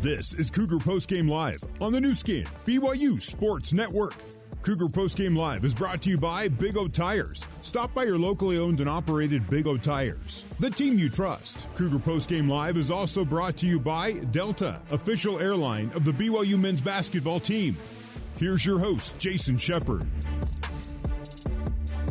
This is Cougar Postgame Live on the new skin, BYU Sports Network. Cougar Postgame Live is brought to you by Big O Tires. Stop by your locally owned and operated Big O Tires, the team you trust. Cougar Postgame Live is also brought to you by Delta, official airline of the BYU men's basketball team. Here's your host, Jason Shepard.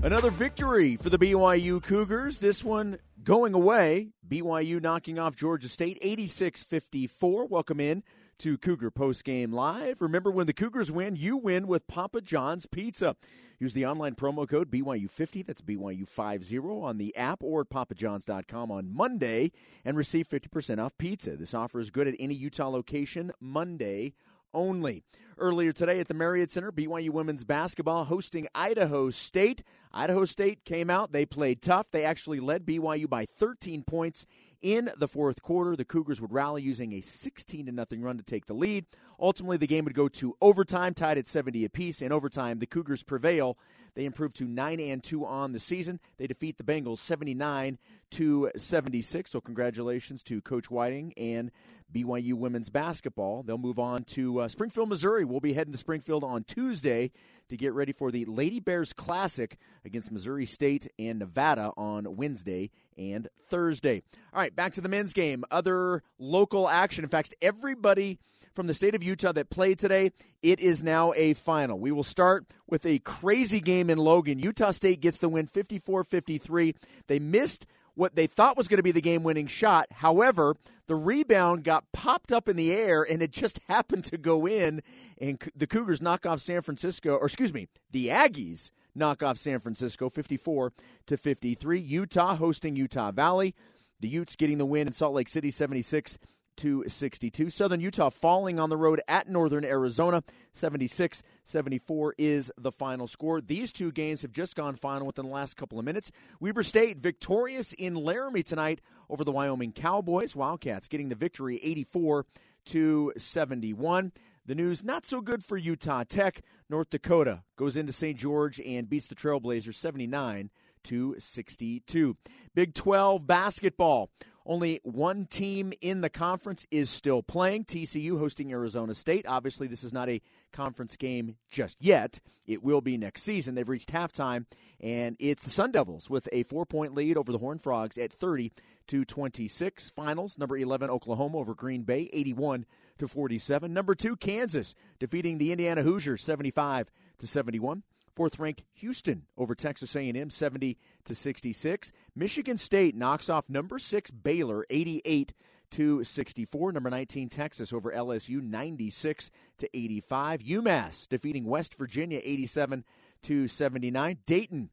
Another victory for the BYU Cougars. This one going away. BYU knocking off Georgia State 86 54. Welcome in to Cougar Post Game Live. Remember, when the Cougars win, you win with Papa John's Pizza. Use the online promo code BYU50, that's BYU50 on the app or at papajohns.com on Monday and receive 50% off pizza. This offer is good at any Utah location Monday only. Earlier today at the Marriott Center, BYU women's basketball hosting Idaho State. Idaho State came out, they played tough. They actually led BYU by 13 points in the fourth quarter. The Cougars would rally using a 16 to nothing run to take the lead. Ultimately, the game would go to overtime, tied at 70 apiece. In overtime, the Cougars prevail. They improve to 9 and 2 on the season. They defeat the Bengals 79 to 76. So congratulations to Coach Whiting and BYU women's basketball. They'll move on to uh, Springfield, Missouri. We'll be heading to Springfield on Tuesday to get ready for the Lady Bears Classic against Missouri State and Nevada on Wednesday and Thursday. All right, back to the men's game. Other local action. In fact, everybody from the state of Utah that played today, it is now a final. We will start with a crazy game in Logan. Utah State gets the win 54 53. They missed what they thought was going to be the game winning shot. However, the rebound got popped up in the air and it just happened to go in. And the Cougars knock off San Francisco, or excuse me, the Aggies knock off San Francisco 54 to 53. Utah hosting Utah Valley. The Utes getting the win in Salt Lake City 76 to 62. Southern Utah falling on the road at Northern Arizona. 76 74 is the final score. These two games have just gone final within the last couple of minutes. Weber State victorious in Laramie tonight over the Wyoming Cowboys. Wildcats getting the victory 84 to 71. The news not so good for Utah Tech. North Dakota goes into St. George and beats the Trailblazers 79 to 62. Big 12 basketball. Only one team in the conference is still playing. TCU hosting Arizona State. Obviously, this is not a conference game just yet. It will be next season. They've reached halftime, and it's the Sun Devils with a four point lead over the Horned Frogs at 30 to 26. Finals number 11 Oklahoma over Green Bay 81 to 47. Number 2 Kansas defeating the Indiana Hoosiers 75 to 71. Fourth ranked Houston over Texas A&M 70 to 66. Michigan State knocks off number 6 Baylor 88 to 64. Number 19 Texas over LSU 96 to 85. UMass defeating West Virginia 87 to 79. Dayton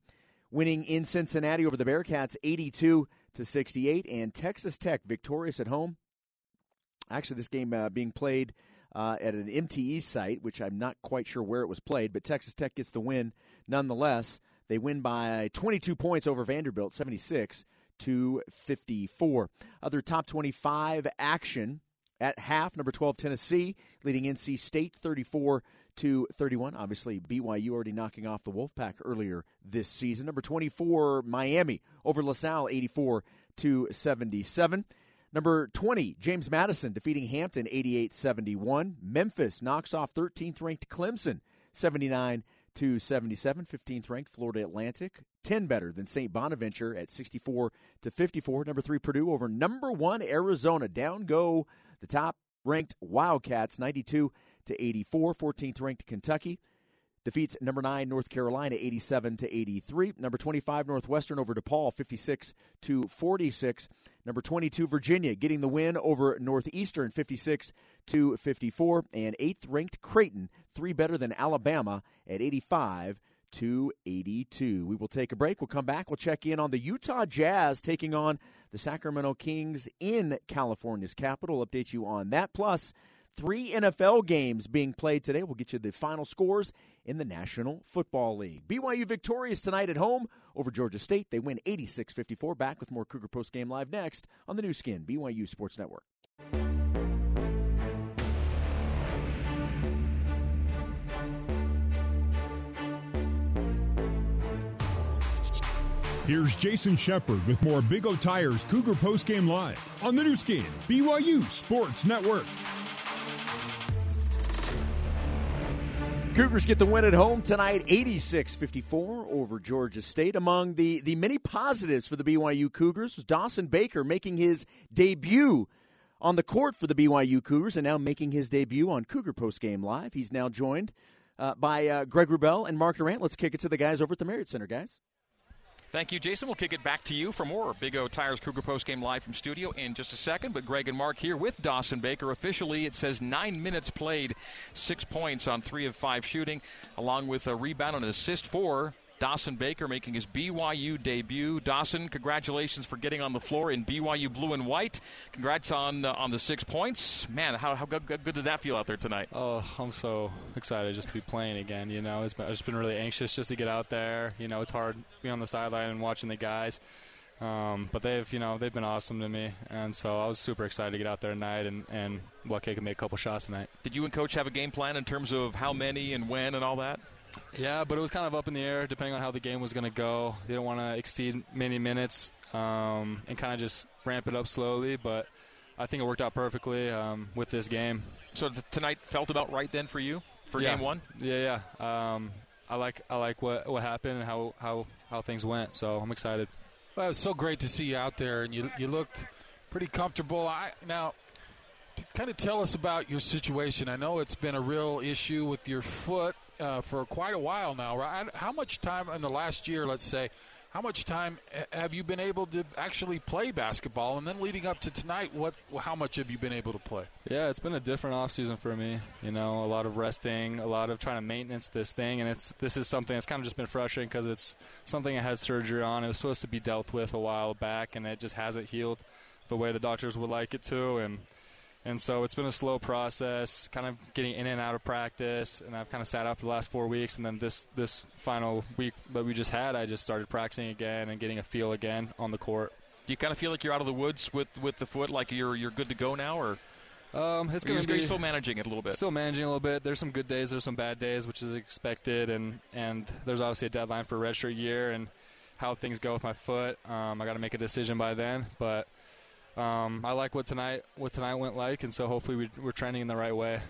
winning in Cincinnati over the Bearcats 82 to 68 and Texas Tech victorious at home. Actually this game uh, being played uh, at an MTE site, which I'm not quite sure where it was played, but Texas Tech gets the win nonetheless. They win by 22 points over Vanderbilt, 76 to 54. Other top 25 action at half, number 12 Tennessee leading NC State 34 to 31. Obviously, BYU already knocking off the Wolfpack earlier this season. Number 24 Miami over LaSalle 84 to 77. Number 20, James Madison defeating Hampton 88 71. Memphis knocks off 13th ranked Clemson 79 to 77. 15th ranked Florida Atlantic 10 better than St. Bonaventure at 64 to 54. Number 3 Purdue over number 1 Arizona. Down go the top ranked Wildcats 92 to 84. 14th ranked Kentucky defeats number 9 North Carolina 87 to 83. Number 25 Northwestern over DePaul 56 to 46. Number 22 Virginia getting the win over Northeastern 56 to 54 and 8th ranked Creighton 3 better than Alabama at 85 to 82. We will take a break. We'll come back. We'll check in on the Utah Jazz taking on the Sacramento Kings in California's capital. Update you on that. Plus, Three NFL games being played today. We'll get you the final scores in the National Football League. BYU victorious tonight at home over Georgia State. They win 86 54. Back with more Cougar Post Game Live next on the new skin, BYU Sports Network. Here's Jason Shepard with more Big O Tires Cougar Post Game Live on the new skin, BYU Sports Network. Cougars get the win at home tonight, 86-54 over Georgia State. Among the, the many positives for the BYU Cougars was Dawson Baker making his debut on the court for the BYU Cougars and now making his debut on Cougar Post Game Live. He's now joined uh, by uh, Greg Wrubell and Mark Durant. Let's kick it to the guys over at the Marriott Center, guys. Thank you, Jason. We'll kick it back to you for more Big O Tires Cougar Post Game live from studio in just a second. But Greg and Mark here with Dawson Baker. Officially, it says nine minutes played, six points on three of five shooting, along with a rebound and an assist for Dawson Baker making his BYU debut. Dawson, congratulations for getting on the floor in BYU blue and white. Congrats on uh, on the six points. Man, how, how good, good, did that feel out there tonight? Oh, I'm so excited just to be playing again. You know, it's been, I've just been really anxious just to get out there. You know, it's hard being on the sideline and watching the guys. Um, but they've, you know, they've been awesome to me, and so I was super excited to get out there tonight and and lucky I could make a couple shots tonight. Did you and coach have a game plan in terms of how many and when and all that? Yeah, but it was kind of up in the air depending on how the game was going to go. They didn't want to exceed many minutes um, and kind of just ramp it up slowly, but I think it worked out perfectly um, with this game. So th- tonight felt about right then for you for yeah. game one. Yeah, yeah. Um, I like I like what what happened and how how how things went. So I'm excited. Well, it was so great to see you out there, and you you looked pretty comfortable. I now kind of tell us about your situation. I know it's been a real issue with your foot uh, for quite a while now, right? How much time in the last year, let's say, how much time have you been able to actually play basketball? And then leading up to tonight, what how much have you been able to play? Yeah, it's been a different off season for me. You know, a lot of resting, a lot of trying to maintenance this thing, and it's this is something that's kind of just been frustrating because it's something I had surgery on. It was supposed to be dealt with a while back, and it just hasn't healed the way the doctors would like it to, and and so it's been a slow process, kind of getting in and out of practice. And I've kind of sat out for the last four weeks. And then this, this final week that we just had, I just started practicing again and getting a feel again on the court. Do you kind of feel like you're out of the woods with, with the foot, like you're you're good to go now, or um, it's going to be still managing it a little bit. Still managing a little bit. There's some good days. There's some bad days, which is expected, and and there's obviously a deadline for redshirt year and how things go with my foot. Um, I got to make a decision by then, but um, I like what tonight what tonight went like, and so hopefully we, we're trending in the right way.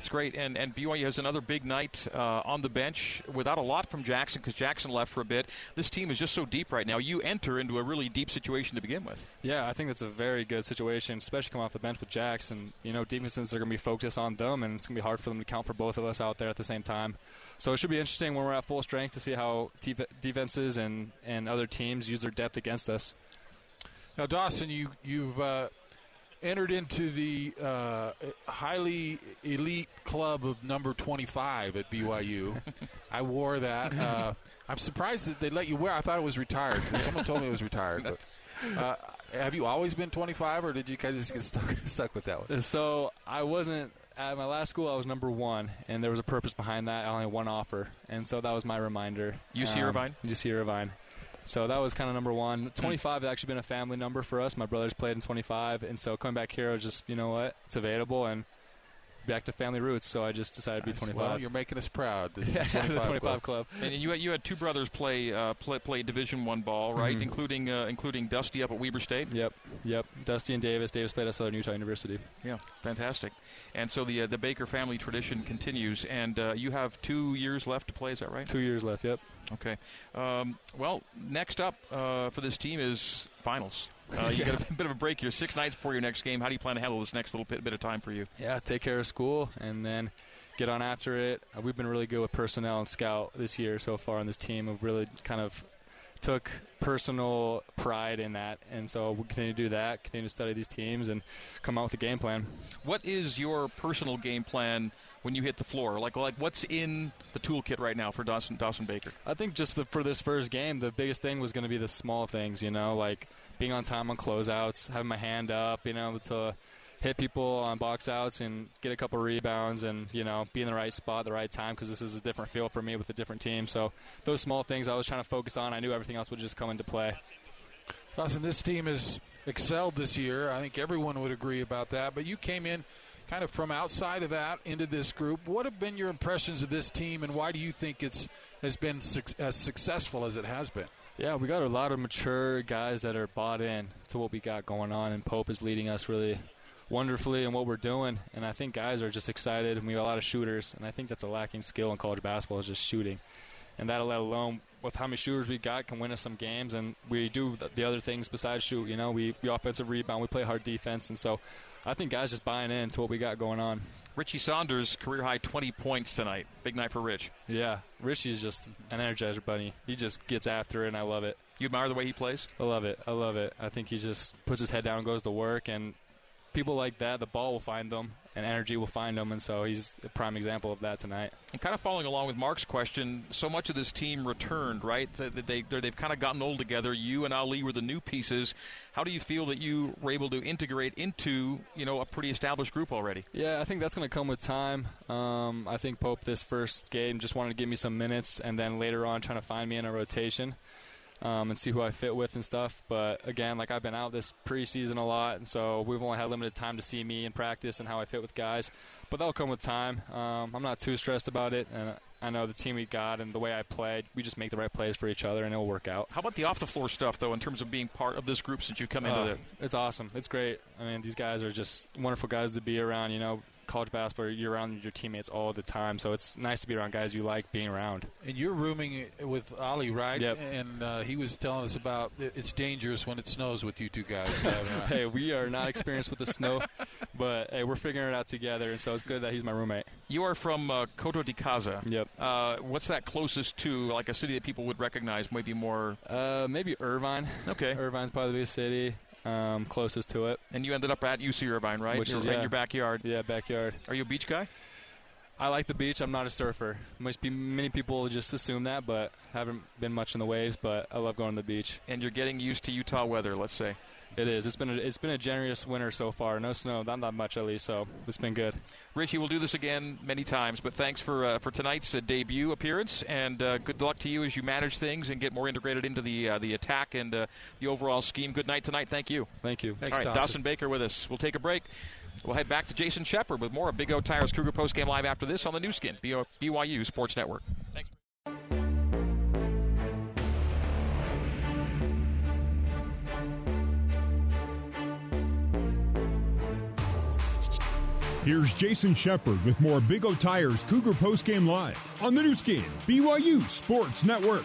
It's great, and and BYU has another big night uh, on the bench without a lot from Jaxson because Jaxson left for a bit. This team is just so deep right now. You enter into a really deep situation to begin with. Yeah, I think that's a very good situation, especially coming off the bench with Jaxson. You know, defenses are going to be focused on them, and it's going to be hard for them to count for both of us out there at the same time. So it should be interesting when we're at full strength to see how defenses and and other teams use their depth against us. Now, Dawson, you you've uh, entered into the uh, highly elite club of number 25 at BYU. I wore that. Uh, I'm surprised that they let you wear. I thought it was retired. Someone told me it was retired. But uh, have you always been 25, or did you guys just get stuck stuck with that one? So I wasn't at my last school. I was number one, and there was a purpose behind that. I only had one offer, and so that was my reminder. UC um, Irvine. UC Irvine. So that was kind of number one. Hmm. 25 has actually been a family number for us. My brothers played in 25, and so coming back here I was just, you know what, it's available, and back to family roots, so I just decided to be 25. Well, you're making us proud. The 25, the 25 club. club. And you had, you had two brothers play uh, play, play Division One ball, right? Mm-hmm. Including uh, including Dusty up at Weber State. Yep, yep. Dusty and Davis. Davis played at Southern Utah University. Yeah, fantastic. And so the uh, the Baker family tradition continues, and uh, you have two years left to play. Is that right? Two years left. Yep. Okay. Um, well, next up uh, for this team is finals. Uh, you yeah. got a bit of a break here, six nights before your next game. How do you plan to handle this next little bit, bit of time for you? Yeah, take care of school and then get on after it. Uh, we've been really good with personnel and scout this year so far on this team. We've really kind of took personal pride in that, and so we'll continue to do that. Continue to study these teams and come out with a game plan. What is your personal game plan? when you hit the floor? Like, like what's in the toolkit right now for Dawson Dawson Baker? I think just the, for this first game, the biggest thing was going to be the small things. You know, like being on time on closeouts, having my hand up, you know, to hit people on box outs and get a couple rebounds and you know be in the right spot at the right time because this is a different feel for me with a different team. So those small things I was trying to focus on. I knew everything else would just come into play. Dawson, this team has excelled this year. I think everyone would agree about that. But you came in kind of from outside of that into this group. What have been your impressions of this team, and why do you think it's has been su- as successful as it has been? Yeah, we got a lot of mature guys that are bought in to what we got going on, and Pope is leading us really wonderfully in what we're doing, and I think guys are just excited, and we have a lot of shooters, and I think that's a lacking skill in college basketball is just shooting, and that let alone with how many shooters we got can win us some games, and we do the other things besides shoot. You know, we, we offensive rebound, we play hard defense, and so I think guys just buying into what we got going on. Richie Saunders, career high 20 points tonight. Big night for Rich. Yeah, Richie is just an energizer bunny. He just gets after it, and I love it. You admire the way he plays? I love it. I love it. I think he just puts his head down and goes to work, and people like that, the ball will find them, and energy will find them, and so he's a prime example of that tonight. And kind of following along with Mark's question, so much of this team returned, right? They, they, have kind of gotten old together. You and Aly were the new pieces. How do you feel that you were able to integrate into, you know, a pretty established group already? Yeah, I think that's going to come with time. Um, I think Pope this first game just wanted to give me some minutes, and then later on trying to find me in a rotation um, and see who I fit with and stuff. But again, like I've been out this preseason a lot, and so we've only had limited time to see me in practice and how I fit with guys. But that'll come with time. Um, I'm not too stressed about it, and I know the team we got and the way I played, we just make the right plays for each other, and it'll work out. How about the off the floor stuff, though, in terms of being part of this group since you come into uh, it? It's awesome. It's great. I mean, these guys are just wonderful guys to be around. You know, college basketball, you're around your teammates all the time, so it's nice to be around guys you like being around. And you're rooming with Aly, right? Yep. And uh, he was telling us about it's dangerous when it snows with you two guys. hey, we are not experienced with the snow, but hey, we're figuring it out together, and so it's good that he's my roommate. You are from uh, Coto de Caza. Yep. Uh, what's that closest to, like a city that people would recognize? Maybe more. Uh, maybe Irvine. Okay. Irvine's probably the biggest city um, closest to it. And you ended up at UC Irvine, right? Which You're is yeah. in your backyard. Yeah, backyard. Are you a beach guy? I like the beach. I'm not a surfer. Must be many people just assume that, but haven't been much in the waves. But I love going to the beach. And you're getting used to Utah weather, let's say. It is. It's been a, it's been a generous winter so far. No snow, not that much at least. So it's been good. Richie, we'll do this again many times, but thanks for uh, for tonight's uh, debut appearance, and uh, good luck to you as you manage things and get more integrated into the uh, the attack and uh, the overall scheme. Good night tonight. Thank you. Thank you. Thanks, All right, Dawson. Dawson Baker with us. We'll take a break. We'll head back to Jason Shepard with more of Big O Tires Cougar Post Game Live after this on the new skin, BYU Sports Network. Thanks. Here's Jason Shepard with more Big O Tires Cougar Post Game Live on the new skin, BYU Sports Network.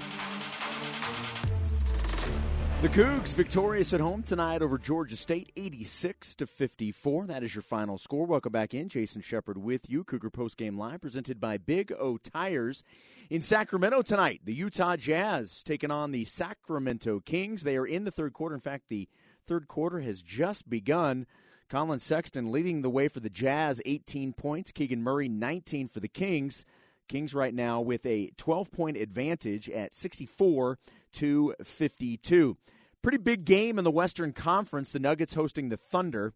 The Cougs victorious at home tonight over Georgia State, 86 to 54. That is your final score. Welcome back in. Jason Shepard with you. Cougar Post Game Live presented by Big O Tires. In Sacramento tonight, the Utah Jazz taking on the Sacramento Kings. They are in the third quarter. In fact, the third quarter has just begun. Collin Sexton leading the way for the Jazz, 18 points. Keegan Murray, 19 for the Kings. Kings right now with a 12 point advantage at 64 to 52. Pretty big game in the Western Conference. The Nuggets hosting the Thunder.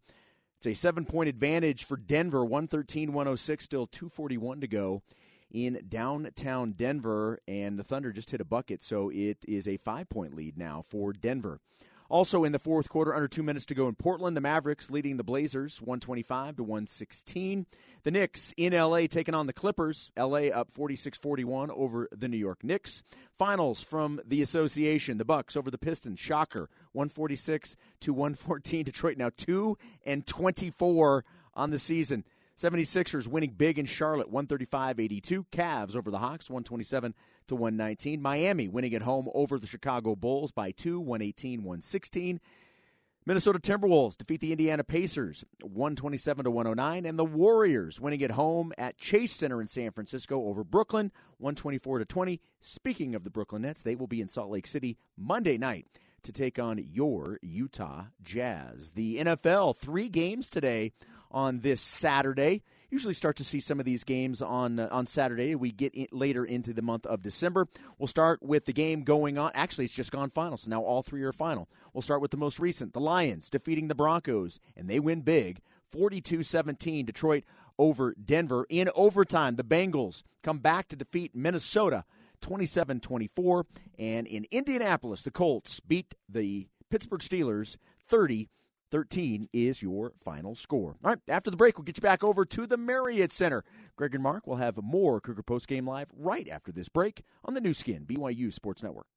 It's a seven point advantage for Denver, 113 106, still 241 to go in downtown Denver. And the Thunder just hit a bucket, so it is a five point lead now for Denver. Also in the fourth quarter, under two minutes to go in Portland, the Mavericks leading the Blazers 125 to 116. The Knicks in LA taking on the Clippers. LA up 46-41 over the New York Knicks. Finals from the association, the Bucks over the Pistons. Shocker, 146 to 114. Detroit now 2 and 24 on the season. 76ers winning big in Charlotte, 135-82. Cavs over the Hawks, 127 to 119. Miami winning at home over the Chicago Bulls by 2, 118-116. Minnesota Timberwolves defeat the Indiana Pacers 127 to 109 and the Warriors winning at home at Chase Center in San Francisco over Brooklyn 124 to 20. Speaking of the Brooklyn Nets, they will be in Salt Lake City Monday night to take on your Utah Jazz. The NFL 3 games today on this Saturday. Usually start to see some of these games on uh, on Saturday. We get in later into the month of December. We'll start with the game going on. Actually, it's just gone final, so now all three are final. We'll start with the most recent, the Lions defeating the Broncos, and they win big, 42-17. Detroit over Denver in overtime. The Bengals come back to defeat Minnesota 27-24, and in Indianapolis, the Colts beat the Pittsburgh Steelers 30 13 is your final score. All right, after the break, we'll get you back over to the Marriott Center. Greg and Mark will have more Cougar Post Game Live right after this break on the new skin, BYU Sports Network.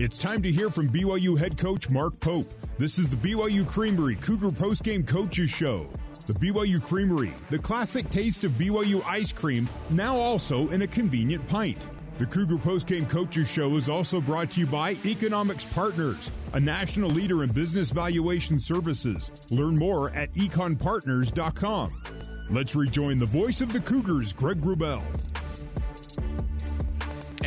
It's time to hear from BYU head coach Mark Pope. This is the BYU Creamery Cougar Postgame Coaches Show. The BYU Creamery, the classic taste of BYU ice cream, now also in a convenient pint. The Cougar Postgame Coaches Show is also brought to you by Economics Partners, a national leader in business valuation services. Learn more at econpartners.com. Let's rejoin the voice of the Cougars, Greg Wrubell.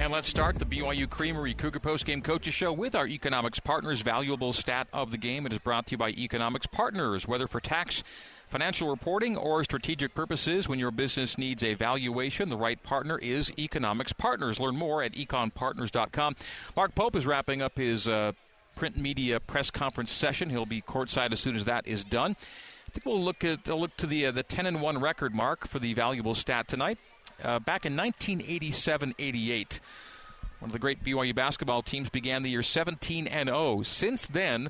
And let's start the BYU Creamery Cougar Post Game Coaches Show with our Economics Partners valuable stat of the game. It is brought to you by Economics Partners, whether for tax, financial reporting, or strategic purposes. When your business needs a valuation, the right partner is Economics Partners. Learn more at econpartners.com. Mark Pope is wrapping up his uh, print media press conference session. He'll be courtside as soon as that is done. I think we'll look at look to the uh, the 10 and 1 record mark for the valuable stat tonight uh, back in 1987 88. One of the great BYU basketball teams began the year 17 and 0. Since then,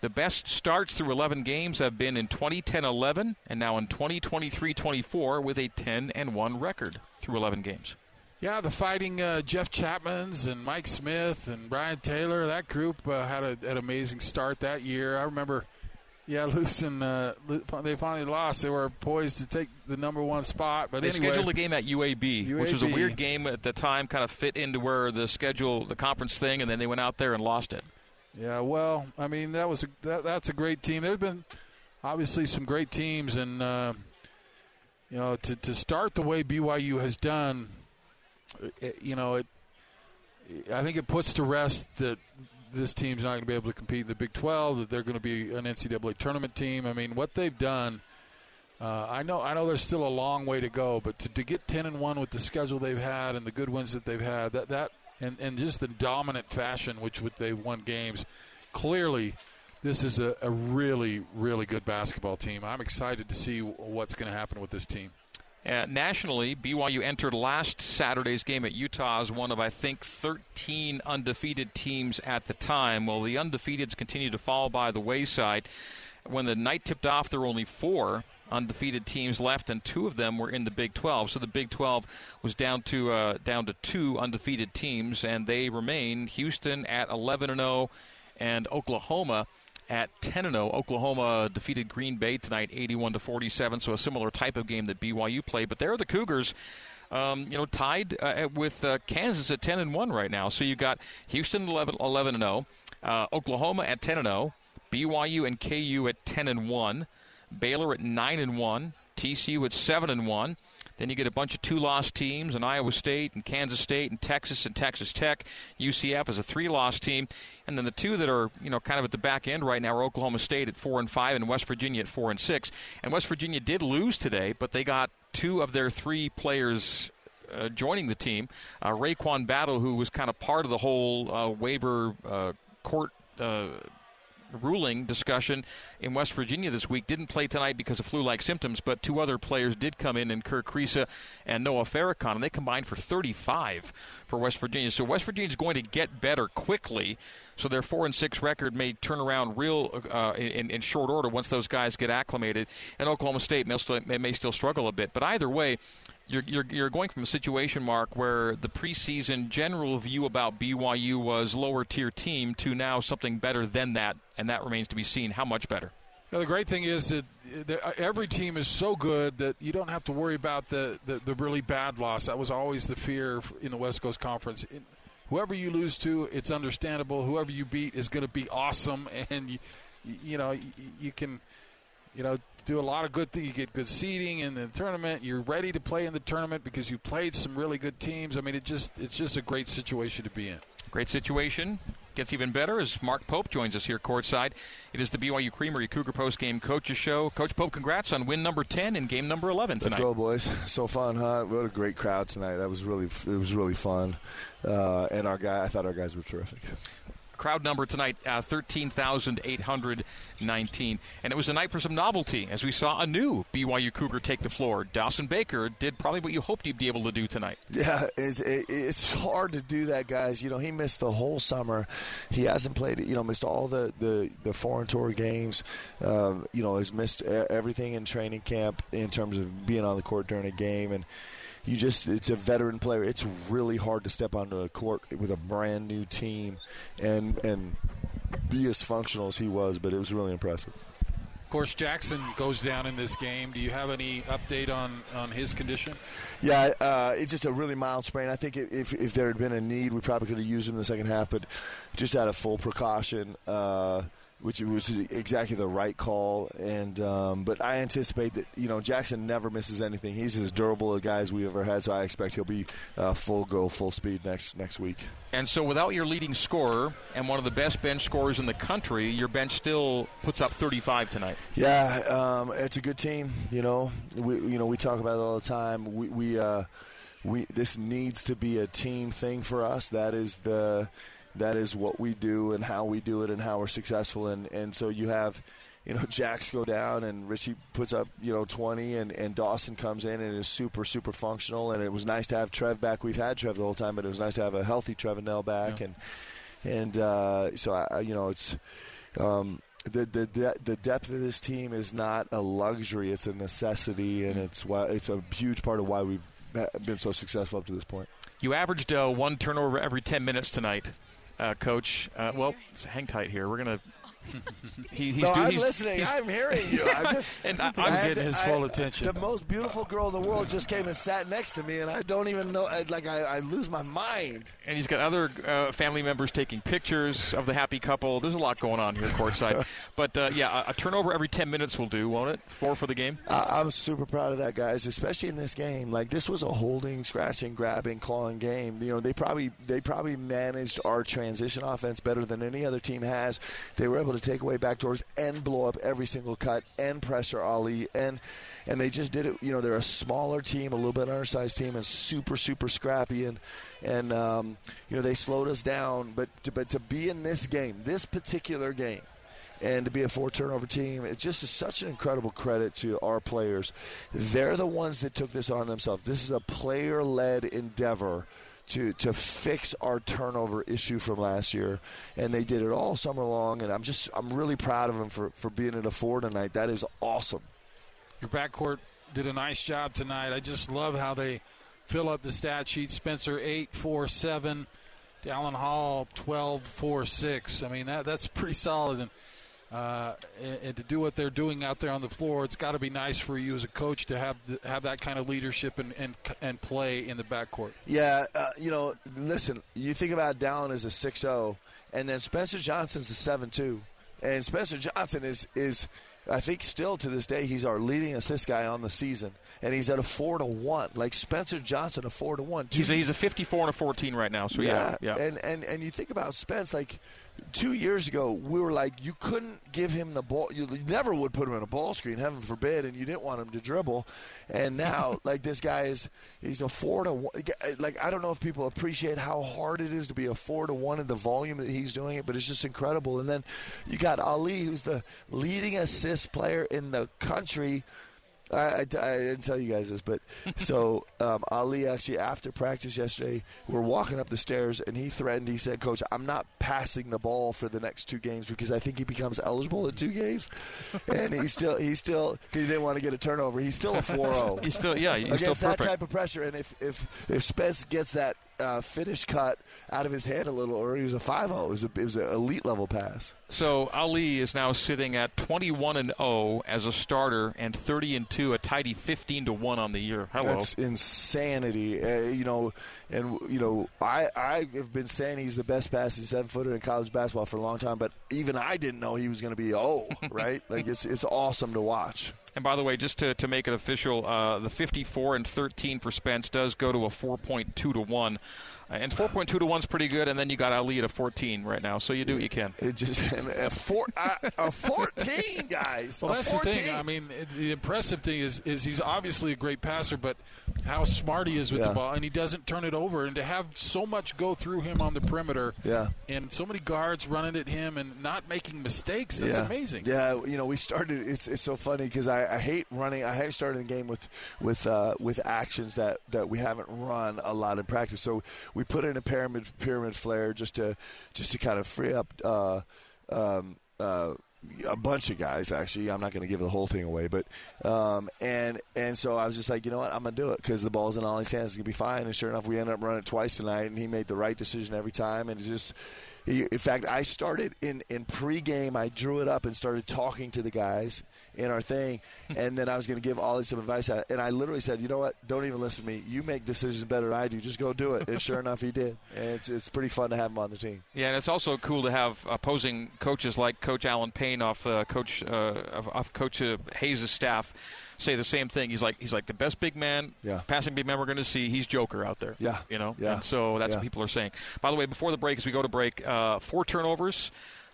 the best starts through 11 games have been in 2010 11 and now in 2023 24 with a 10 and 1 record through 11 games. Yeah, the fighting uh, Jeff Chatmans and Mike Smith and Brian Taylor, that group uh, had a, an amazing start that year. I remember yeah, losing. Uh, they finally lost. They were poised to take the number one spot, but they anyway, scheduled a game at UAB, UAB, which was a weird game at the time. Kind of fit into where the schedule, the conference thing, and then they went out there and lost it. Yeah, well, I mean that was a, that, that's a great team. There's been obviously some great teams, and uh, you know to to start the way BYU has done, it, you know it. I think it puts to rest that this team's not going to be able to compete in the Big 12. That they're going to be an NCAA tournament team. I mean, what they've done. Uh, I know, I know. There's still a long way to go, but to, to get 10 and one with the schedule they've had and the good wins that they've had, that that and, and just the dominant fashion which they've won games, clearly, this is a, a really, really good basketball team. I'm excited to see what's going to happen with this team. Uh, nationally, BYU entered last Saturday's game at Utah as one of, I think, 13 undefeated teams at the time. Well, the undefeateds continue to fall by the wayside. When the night tipped off, there were only four undefeated teams left, and two of them were in the Big 12. So the Big 12 was down to uh, down to two undefeated teams, and they remain Houston at 11 and 0, and Oklahoma at 10 0. Oklahoma defeated Green Bay tonight 81 to 47, so a similar type of game that BYU played. But there are the Cougars. Um, you know, tied uh, with uh, Kansas at 10 and 1 right now. So you got Houston 11, 11 and 0, uh, Oklahoma at 10 and 0, BYU and KU at 10 and 1, Baylor at 9 and 1, TCU at 7 and 1. Then you get a bunch of two loss teams and Iowa State and Kansas State and Texas and Texas Tech. UCF is a three loss team. And then the two that are, you know, kind of at the back end right now are Oklahoma State at four and five and West Virginia at four and six. And West Virginia did lose today, but they got two of their three players uh, joining the team. Uh, RaeQuan Battle, who was kind of part of the whole uh, waiver uh, court uh, ruling discussion in West Virginia this week. Didn't play tonight because of flu-like symptoms, but two other players did come in, in Kerr Kriisa and Noah Farrakhan, and they combined for 35 for West Virginia. So West Virginia is going to get better quickly. So their four and six record may turn around real uh, in, in, short order once those guys get acclimated. And Oklahoma State may still, may still struggle a bit, but either way, you're, you're, you're going from a situation, Mark, where the preseason general view about BYU was lower tier team to now something better than that, and that remains to be seen. How much better? Yeah, the great thing is that every team is so good that you don't have to worry about the, the, the really bad loss. That was always the fear in the West Coast Conference. Whoever you lose to, it's understandable. Whoever you beat is going to be awesome, and you, you know you, you can – you know, do a lot of good things. You get good seeding in the tournament. You're ready to play in the tournament because you played some really good teams. I mean, it just it's just a great situation to be in. Great situation. Gets even better as Mark Pope joins us here courtside. It is the BYU Creamery Cougar Post Game Coaches Show. Coach Pope, congrats on win number ten and game number eleven tonight. Let's go, boys! So fun, huh? What a great crowd tonight. That was really it was really fun, uh, and our guy. I thought our guys were terrific. Crowd number tonight, uh, 13,819. And it was a night for some novelty as we saw a new BYU Cougar take the floor. Dawson Baker did probably what you hoped he'd be able to do tonight. Yeah, it's, it's hard to do that, guys. You know, he missed the whole summer. He hasn't played, you know, missed all the, the, the foreign tour games. Uh, you know, has missed everything in training camp in terms of being on the court during a game. And, you just it's a veteran player. It's really hard to step onto a court with a brand new team and and be as functional as he was. But it was really impressive. Of course, Jaxson goes down in this game. Do you have any update on, on his condition? Yeah, uh, it's just a really mild sprain. I think if, if there had been a need, we probably could have used him in the second half, but just out of full precaution. Uh, which was exactly the right call. And um, but I anticipate that you know Jaxson never misses anything. He's as durable a guy as we ever had, so I expect he'll be uh, full go, full speed next next week. And so, without your leading scorer and one of the best bench scorers in the country, your bench still puts up 35 tonight. Yeah, um, it's a good team. You know, we you know we talk about it all the time. We we. Uh, we, this needs to be a team thing for us. That is the that is what we do and how we do it and how we're successful. And, and so you have, you know, Jacks go down and Richie puts up, you know, 20 and, and Dawson comes in and is super, super functional. And it was nice to have Trev back. We've had Trev the whole time, but it was nice to have a healthy Trevin Knell back. Yeah. And, and uh, so, I, you know, it's. Um, the, the the depth of this team is not a luxury; it's a necessity, and it's why it's a huge part of why we've been so successful up to this point. You averaged uh, one turnover every ten minutes tonight uh, Coach. Uh, well, hang tight here. We're going to he, he's no, do, I'm he's, listening. He's, I'm hearing you. I'm just and I, am getting his full attention. The most beautiful girl in the world just came and sat next to me, and I don't even know. Like I, I lose my mind. And he's got other uh, family members taking pictures of the happy couple. There's a lot going on here courtside. but uh, yeah, a, a, turnover every 10 minutes will do, won't it? Four for the game. I'm super proud of that, guys. Especially in this game. Like this was a holding, scratching, grabbing, clawing game. You know, they probably they probably managed our transition offense better than any other team has. They were able able to take away backdoors and blow up every single cut and pressure Aly and and they just did it. You know, they're a smaller team, a little bit undersized team, and super super scrappy and and um, you know they slowed us down. But to, but to be in this game, this particular game. And to be a four turnover team, it just is such an incredible credit to our players. They're the ones that took this on themselves. This is a player led endeavor to to fix our turnover issue from last year, and they did it all summer long. And I'm just I'm really proud of them for for being at a four tonight. That is awesome. Your backcourt did a nice job tonight. I just love how they fill up the stat sheet. Spencer eight four seven, Dallin Hall 12 4 6. I mean that that's pretty solid and uh, and, and, to do what they're doing out there on the floor, it's got to be nice for you as a coach to have the, have that kind of leadership and and, and play in the backcourt. Yeah, uh, you know, listen, you think about Dallin as a 6-0, and then Spencer Johnson's a 7-2, and Spencer Johnson is is I think still to this day he's our leading assist guy on the season, and he's at a four to one. Like Spencer Johnson, a four to one. He's a, he's a fifty four and a fourteen right now. So yeah, yeah, yeah. And and and you think about Spence, like two years ago, we were like, you couldn't give him the ball. You never would put him in a ball screen, heaven forbid, and you didn't want him to dribble. And now, like this guy is, he's a four to one. Like I don't know if people appreciate how hard it is to be a four to one in the volume that he's doing it, but it's just incredible. And then you got Aly, who's the leading assist player in the country I, I, I, didn't tell you guys this, but so um, Aly actually after practice yesterday, we're walking up the stairs and he threatened. He said, "Coach, I'm not passing the ball for the next two games because I think he becomes eligible in two games." and he's still he's still he didn't want to get a turnover. He's still a 4-0. he's still yeah. He's against still that type of pressure. And if if if Spence gets that uh, finish cut out of his hand a little, or he was a 5 0. It was, a, it was an elite level pass. So Aly is now sitting at 21 and 0 as a starter and 30 and 2, a tidy 15 to 1 on the year. Hello. That's insanity. Uh, you know, and, you know, I, I have been saying he's the best passing seven footer in college basketball for a long time, but even I didn't know he was going to be oh, right? like, it's, it's awesome to watch. And by the way, just to, to make it official, uh, the 54 and 13 for Spence does go to a 4.2 to 1. Uh, and 4.2 to 1 is pretty good, and then you got Aly at a 14 right now, so you do what you can. It just a, four, uh, a 14, guys. Well, that's 14. the thing. I mean, the impressive thing is is he's obviously a great passer, but how smart he is with yeah. the ball, and he doesn't turn it over. And to have so much go through him on the perimeter, yeah, and so many guards running at him and not making mistakes, that's yeah. amazing. Yeah, you know, we started. It's, it's so funny because I, I, hate running. I hate starting the game with with uh, with actions that that we haven't run a lot in practice. So we put in a pyramid pyramid flare just to just to kind of free up. Uh, um, uh, a bunch of guys actually. I'm not going to give the whole thing away, but um, and and so I was just like, you know what, I'm going to do it because the ball's in Aly's hands. It's going to be fine. And sure enough, we ended up running it twice tonight, and he made the right decision every time. And just in fact, I started in in pregame. I drew it up and started talking to the guys in our thing, and then I was going to give Aly some advice. And I literally said, "You know what? Don't even listen to me. You make decisions better than I do. Just go do it." And sure enough, he did. And it's it's pretty fun to have him on the team. Yeah, and it's also cool to have opposing coaches like Coach Alan Payne off uh, Coach uh, off Coach uh, Hayes' staff say the same thing. He's like he's like the best big man, yeah. passing big man we're going to see. He's Joker out there. Yeah, you know. Yeah. And so that's yeah. what people are saying. By the way, before the break, as we go to break, uh, four turnovers.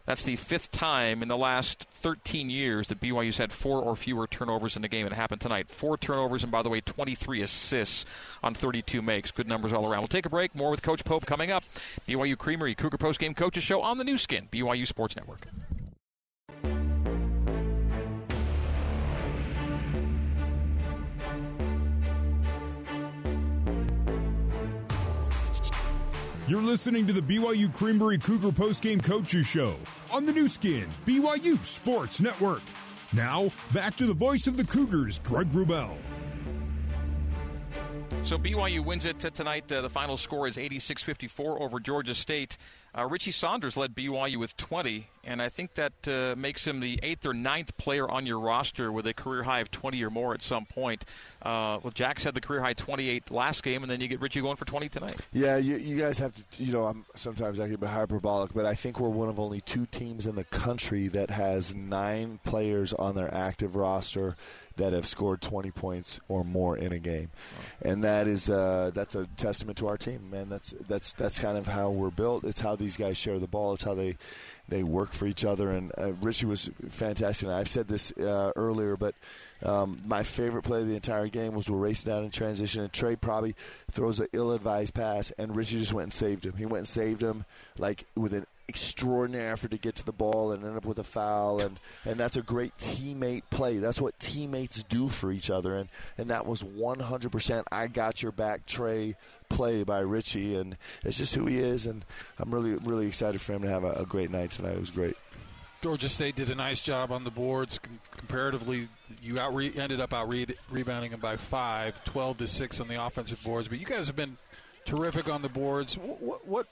That's the fifth time in the last 13 years that BYU's had four or fewer turnovers in a game. It happened tonight. Four turnovers, and by the way, 23 assists on 32 makes. Good numbers all around. We'll take a break. More with Coach Pope coming up. BYU Creamery Cougar Post Game Coaches Show on the new skin, BYU Sports Network. You're listening to the BYU Creamery Cougar Postgame Coaches Show on the new skin, BYU Sports Network. Now, back to the voice of the Cougars, Greg Wrubell. So BYU wins it tonight. Uh, the final score is 86 54 over Georgia State. Uh, Richie Saunders led BYU with 20, and I think that uh, makes him the eighth or ninth player on your roster with a career high of 20 or more at some point. Uh, well, Jack's had the career high 28 last game, and then you get Richie going for 20 tonight. Yeah, you, you guys have to, you know, I'm sometimes I get hyperbolic, but I think we're one of only two teams in the country that has nine players on their active roster that have scored 20 points or more in a game, and that is uh, that's a testament to our team, man. That's that's that's kind of how we're built. It's how these guys share the ball. It's how they they work for each other. And uh, Richie was fantastic. And I've said this uh, earlier, but um, my favorite play of the entire game was we're racing down in transition, and Trey probably throws an ill-advised pass, and Richie just went and saved him. He went and saved him like with an extraordinary effort to get to the ball and end up with a foul and and that's a great teammate play that's what teammates do for each other and and that was 100% I got your back Trey play by Richie and it's just who he is and I'm really really excited for him to have a, a great night tonight it was great Georgia State did a nice job on the boards. Com- comparatively, you out re- ended up out re- rebounding them by five, 12 to six on the offensive boards. But you guys have been terrific on the boards. What what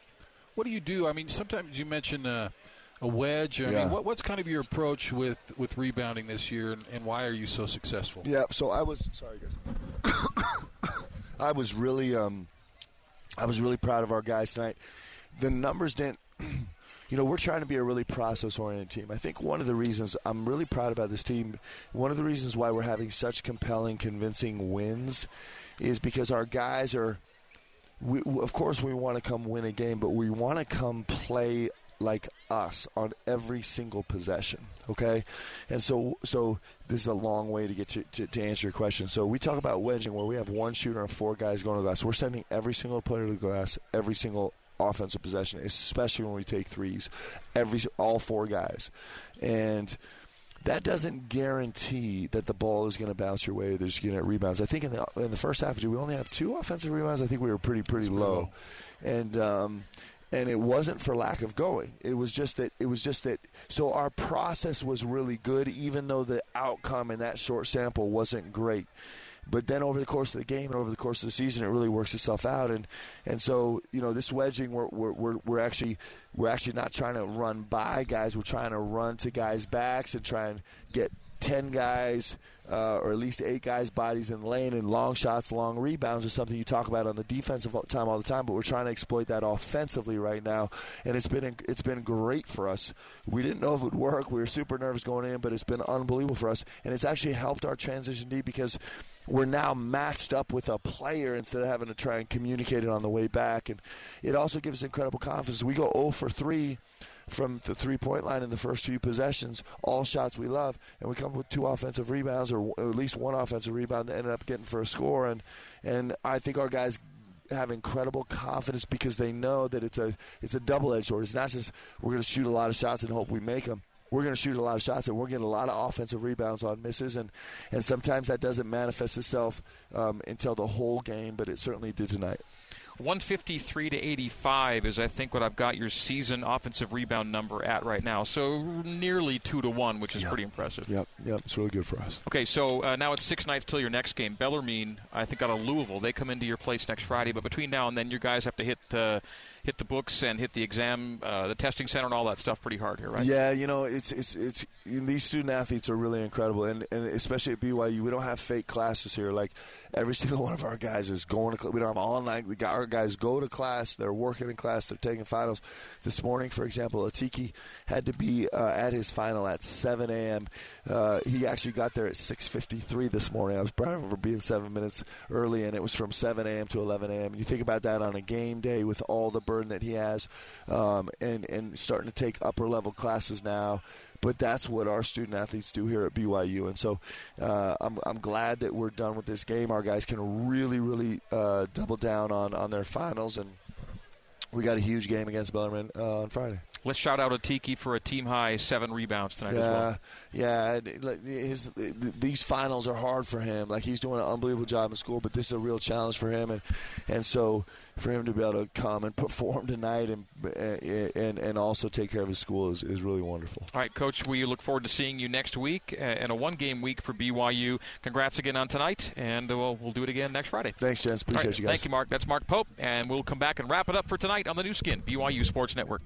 what do you do? I mean, sometimes you mention uh, a wedge. I Yeah. mean, what, what's kind of your approach with, with rebounding this year, and, and why are you so successful? Yeah, so I was sorry guys. I was really um I was really proud of our guys tonight. The numbers didn't you know, we're trying to be a really process oriented team. I think one of the reasons I'm really proud about this team, one of the reasons why we're having such compelling, convincing wins is because our guys are we, of course we want to come win a game, but we want to come play like us on every single possession. Okay, and so so this is a long way to get to, to, to answer your question. So we talk about wedging where we have one shooter and four guys going to the glass. We're sending every single player to the glass every single offensive possession, especially when we take threes. Every all four guys, and that doesn't guarantee that the ball is going to bounce your way. There's going to rebounds. I think in the in the first half, do we only have two offensive rebounds? I think we were pretty pretty low. and um, and it wasn't for lack of going. It was just that it was just that. So our process was really good, even though the outcome in that short sample wasn't great. But then over the course of the game and over the course of the season, it really works itself out. And and so you know this wedging, we're we're we're, we're actually we're actually not trying to run by guys. We're trying to run to guys' backs and try and get ten guys uh, or at least eight guys' bodies in the lane and long shots, long rebounds is something you talk about on the defensive time all the time. But we're trying to exploit that offensively right now, and it's been it's been great for us. We didn't know if it would work. We were super nervous going in, but it's been unbelievable for us, and it's actually helped our transition D because we're now matched up with a player instead of having to try and communicate it on the way back, and it also gives us incredible confidence. We go 0 for three from the three point line in the first few possessions, all shots we love, and we come with two offensive rebounds or at least one offensive rebound that ended up getting for a score. And and I think our guys have incredible confidence because they know that it's a it's a double edged sword. It's not just we're going to shoot a lot of shots and hope we make them. We're going to shoot a lot of shots and we're getting a lot of offensive rebounds on misses, and, and sometimes that doesn't manifest itself um, until the whole game, but it certainly did tonight. 153 to 85 is, I think, what I've got your season offensive rebound number at right now. So nearly two to one, which is yep. pretty impressive. Yep, yep, it's really good for us. Okay, so uh, now it's six nights till your next game. Bellarmine, I think, out of Louisville. They come into your place next Friday, but between now and then, you guys have to hit. Uh, hit the books and hit the exam, uh, the testing center, and all that stuff pretty hard here, right? Yeah, you know, it's it's it's these student athletes are really incredible, and and especially at BYU, we don't have fake classes here. Like every single one of our guys is going to. We don't have online. We got our guys go to class. They're working in class. They're taking finals. This morning, for example, Atiki had to be uh, at his final at 7 a.m. Uh, he actually got there at 6:53 this morning. I was proud for being seven minutes early, and it was from 7 a.m. to 11 a.m. You think about that on a game day with all the burden that he has, um, and and starting to take upper level classes now. But that's what our student athletes do here at BYU, and so uh, I'm I'm glad that we're done with this game. Our guys can really really uh, double down on on their finals and we got a huge game against Bellarmine uh, on Friday. Let's shout out Atiki for a team high seven rebounds tonight yeah, as well. Yeah, his, these finals are hard for him. Like he's doing an unbelievable job in school, but this is a real challenge for him, and and so for him to be able to come and perform tonight and uh, and and also take care of his school is, is really wonderful. All right, Coach, we look forward to seeing you next week uh, and a one game week for BYU. Congrats again on tonight, and uh, we'll we'll do it again next Friday. Thanks, Jens. Appreciate right, you guys. Thank you, Mark. That's Mark Pope, and we'll come back and wrap it up for tonight on the Nu Skin BYU Sports Network.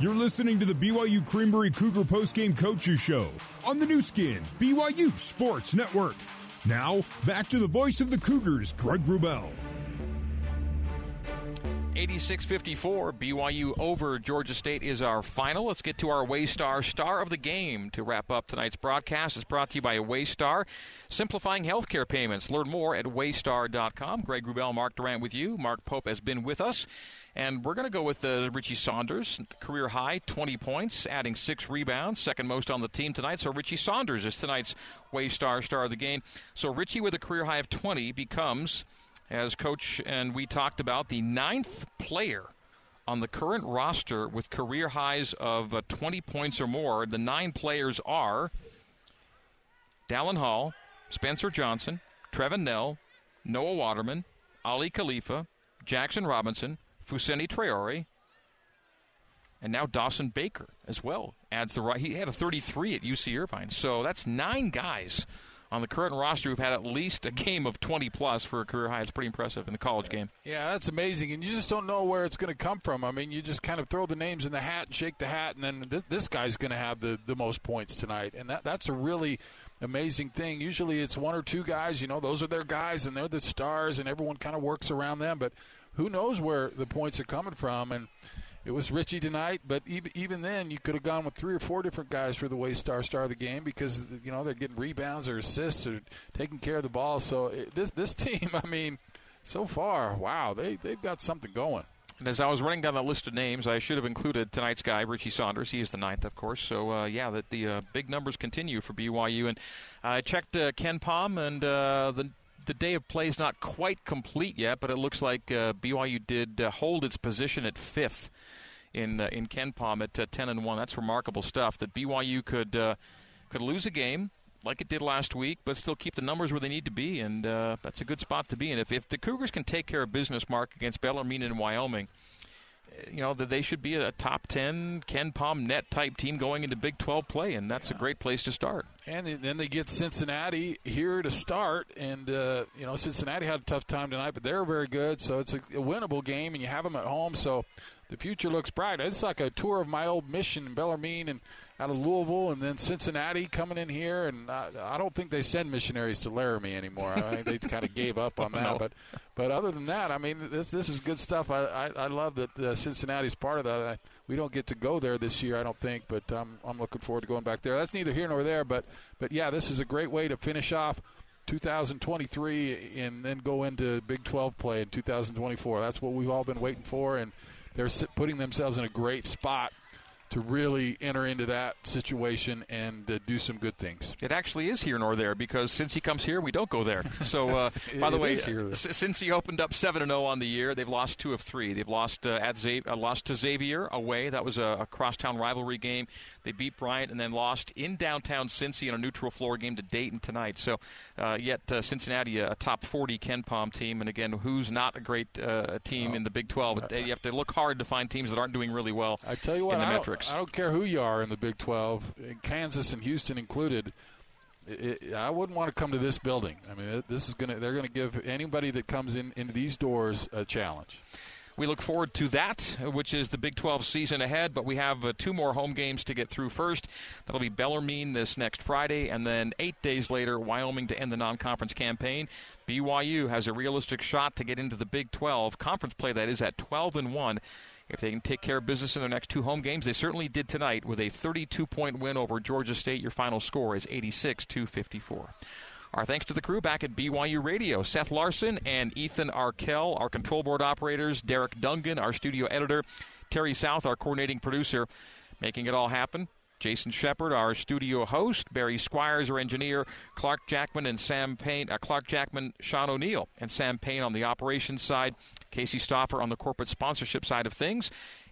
You're listening to the BYU Creamery Cougar Postgame Coaches Show on the Nu Skin, BYU Sports Network. Now, back to the voice of the Cougars, Greg Wrubell. 86-54, BYU over Georgia State is our final. Let's get to our Waystar star of the game to wrap up tonight's broadcast. It's brought to you by Waystar, simplifying healthcare payments. Learn more at waystar.com. Greg Wrubell, Mark Durant with you. Mark Pope has been with us. And we're going to go with uh, Richie Saunders, career high, 20 points, adding six rebounds, second most on the team tonight. So Richie Saunders is tonight's Waystar star star of the game. So Richie with a career high of 20 becomes, as coach and we talked about, the ninth player on the current roster with career highs of uh, 20 points or more. The nine players are Dallin Hall, Spencer Johnson, Trevin Knell, Noah Waterman, Aly Khalifa, Jaxson Robinson, Fousseyni Traore, and now Dawson Baker as well adds the right. He had a 33 at UC Irvine, so that's nine guys on the current roster who've had at least a game of 20 plus for a career high. It's pretty impressive in the college game. Yeah, that's amazing, and you just don't know where it's going to come from. I mean, you just kind of throw the names in the hat and shake the hat, and then th- this guy's going to have the, the most points tonight, and that that's a really amazing thing. Usually, it's one or two guys. You know, those are their guys, and they're the stars, and everyone kind of works around them, but who knows where the points are coming from. And it was Richie tonight, but even, even then, you could have gone with three or four different guys for the Waystar star of the game because you know they're getting rebounds or assists or taking care of the ball. So it, this this team, I mean, so far, wow, they they've got something going. And as I was running down that list of names, I should have included tonight's guy, Richie Saunders. He is the ninth, of course. So, uh, yeah, that the uh, big numbers continue for BYU. And I checked uh, Palm and uh, the the day of play is not quite complete yet, but it looks like uh, BYU did uh, hold its position at fifth in uh, in KenPom at uh, ten and one. That's remarkable stuff. That BYU could uh, could lose a game like it did last week, but still keep the numbers where they need to be, and uh, that's a good spot to be in. If if the Cougars can take care of business, Mark against Bellarmine and Wyoming you know, that they should be a top 10 KenPom net type team going into Big 12 play, and that's yeah. a great place to start. And then they get Cincinnati here to start, and, uh, you know, Cincinnati had a tough time tonight, but they're very good, so it's a, a winnable game, and you have them at home, so the future looks bright. It's like a tour of my old mission in Bellarmine and out of Louisville, and then Cincinnati coming in here. And I, I don't think they send missionaries to Laramie anymore. I think they kind of gave up on that. no. But but other than that, I mean, this this is good stuff. I I, I love that uh, Cincinnati's part of that. I, we don't get to go there this year, I don't think, but I'm I'm looking forward to going back there. That's neither here nor there. But but yeah, this is a great way to finish off. 2023 and then go into Big 12 play in 2024. That's what we've all been waiting for, and they're putting themselves in a great spot to really enter into that situation and uh, do some good things. It actually is here nor there because since he comes here, we don't go there. So, uh, by the way, since he opened up seven and zero oh on the year, they've lost two of three. They've lost uh, at Xavier, uh, lost to Xavier away. That was a, a, crosstown rivalry game. They beat Bryant and then lost in downtown Cincy in a neutral floor game to Dayton tonight. So, uh, yet uh, Cincinnati, a, top 40 KenPom team, and again, who's not a great team in the Big 12. you have to look hard to find teams that aren't doing really well. I tell you what, in the I don't care who you are in the Big 12, Kansas and Houston included. It, I wouldn't want to come to this building. I mean, this is going to they're going to give anybody that comes in into these doors a challenge. We look forward to that, which is the Big 12 season ahead. But we have uh, two more home games to get through first. That'll be Bellarmine this next Friday, and then eight days later, Wyoming to end the non conference campaign. BYU has a realistic shot to get into the Big 12 conference play. That is at 12 and one if they can take care of business in their next two home games. They certainly did tonight with a 32 point win over Georgia State. Your final score is 86 to 54. Our thanks to the crew back at BYU Radio Seth Larson and Ethan Arkell, our control board operators, Derek Dungan, our studio editor, Terry South, our coordinating producer, making it all happen. Jason Shepard, our studio host, Barry Squires, our engineer, Clark Jackman and Sam Payne, uh, Clark Jackman, Sean O'Neill, and Sam Payne on the operations side, Casey Stoffer on the corporate sponsorship side of things.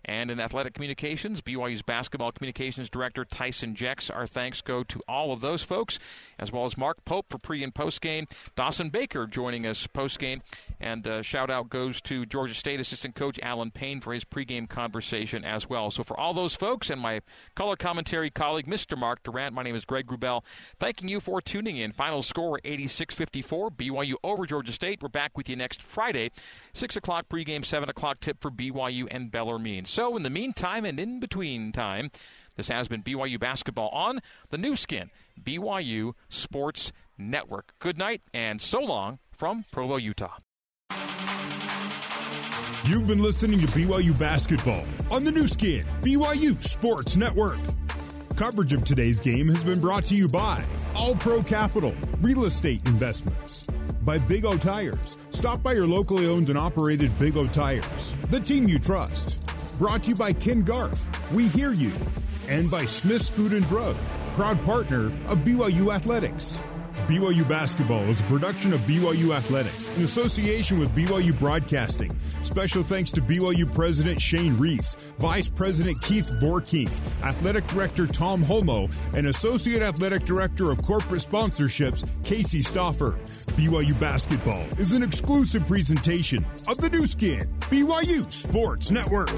And in athletic communications, BYU's basketball communications director Tyson Jex. Our thanks go to all of those folks, as well as Mark Pope for pre and post game, Dawson Baker joining us post game, and uh, shout out goes to Georgia State assistant coach Alan Payne for his pregame conversation as well. So for all those folks and my color commentary colleague, Mr. Mark Durant, my name is Greg Wrubell, thanking you for tuning in. Final score 86-54, BYU over Georgia State. We're back with you next Friday, six o'clock pregame, seven o'clock tip for BYU and Bellarmine. So, in the meantime and in between time, this has been BYU basketball on the Nu Skin, BYU Sports Network. Good night and so long from Provo, Utah. You've been listening to BYU basketball on the Nu Skin, BYU Sports Network. Coverage of today's game has been brought to you by All Pro Capital, Real Estate Investments, by Big O Tires. Stop by your locally owned and operated Big O Tires, the team you trust. Brought to you by Ken Garff. We hear you. And by Smith's Food and Drug, proud partner of BYU Athletics. BYU Basketball is a production of BYU Athletics in association with BYU Broadcasting. Special thanks to BYU President Shane Reese, Vice President Keith Vorkink, Athletic Director Tom Holmoe, and Associate Athletic Director of Corporate Sponsorships Casey Stoffer. BYU Basketball is an exclusive presentation of the Nu Skin, BYU Sports Network.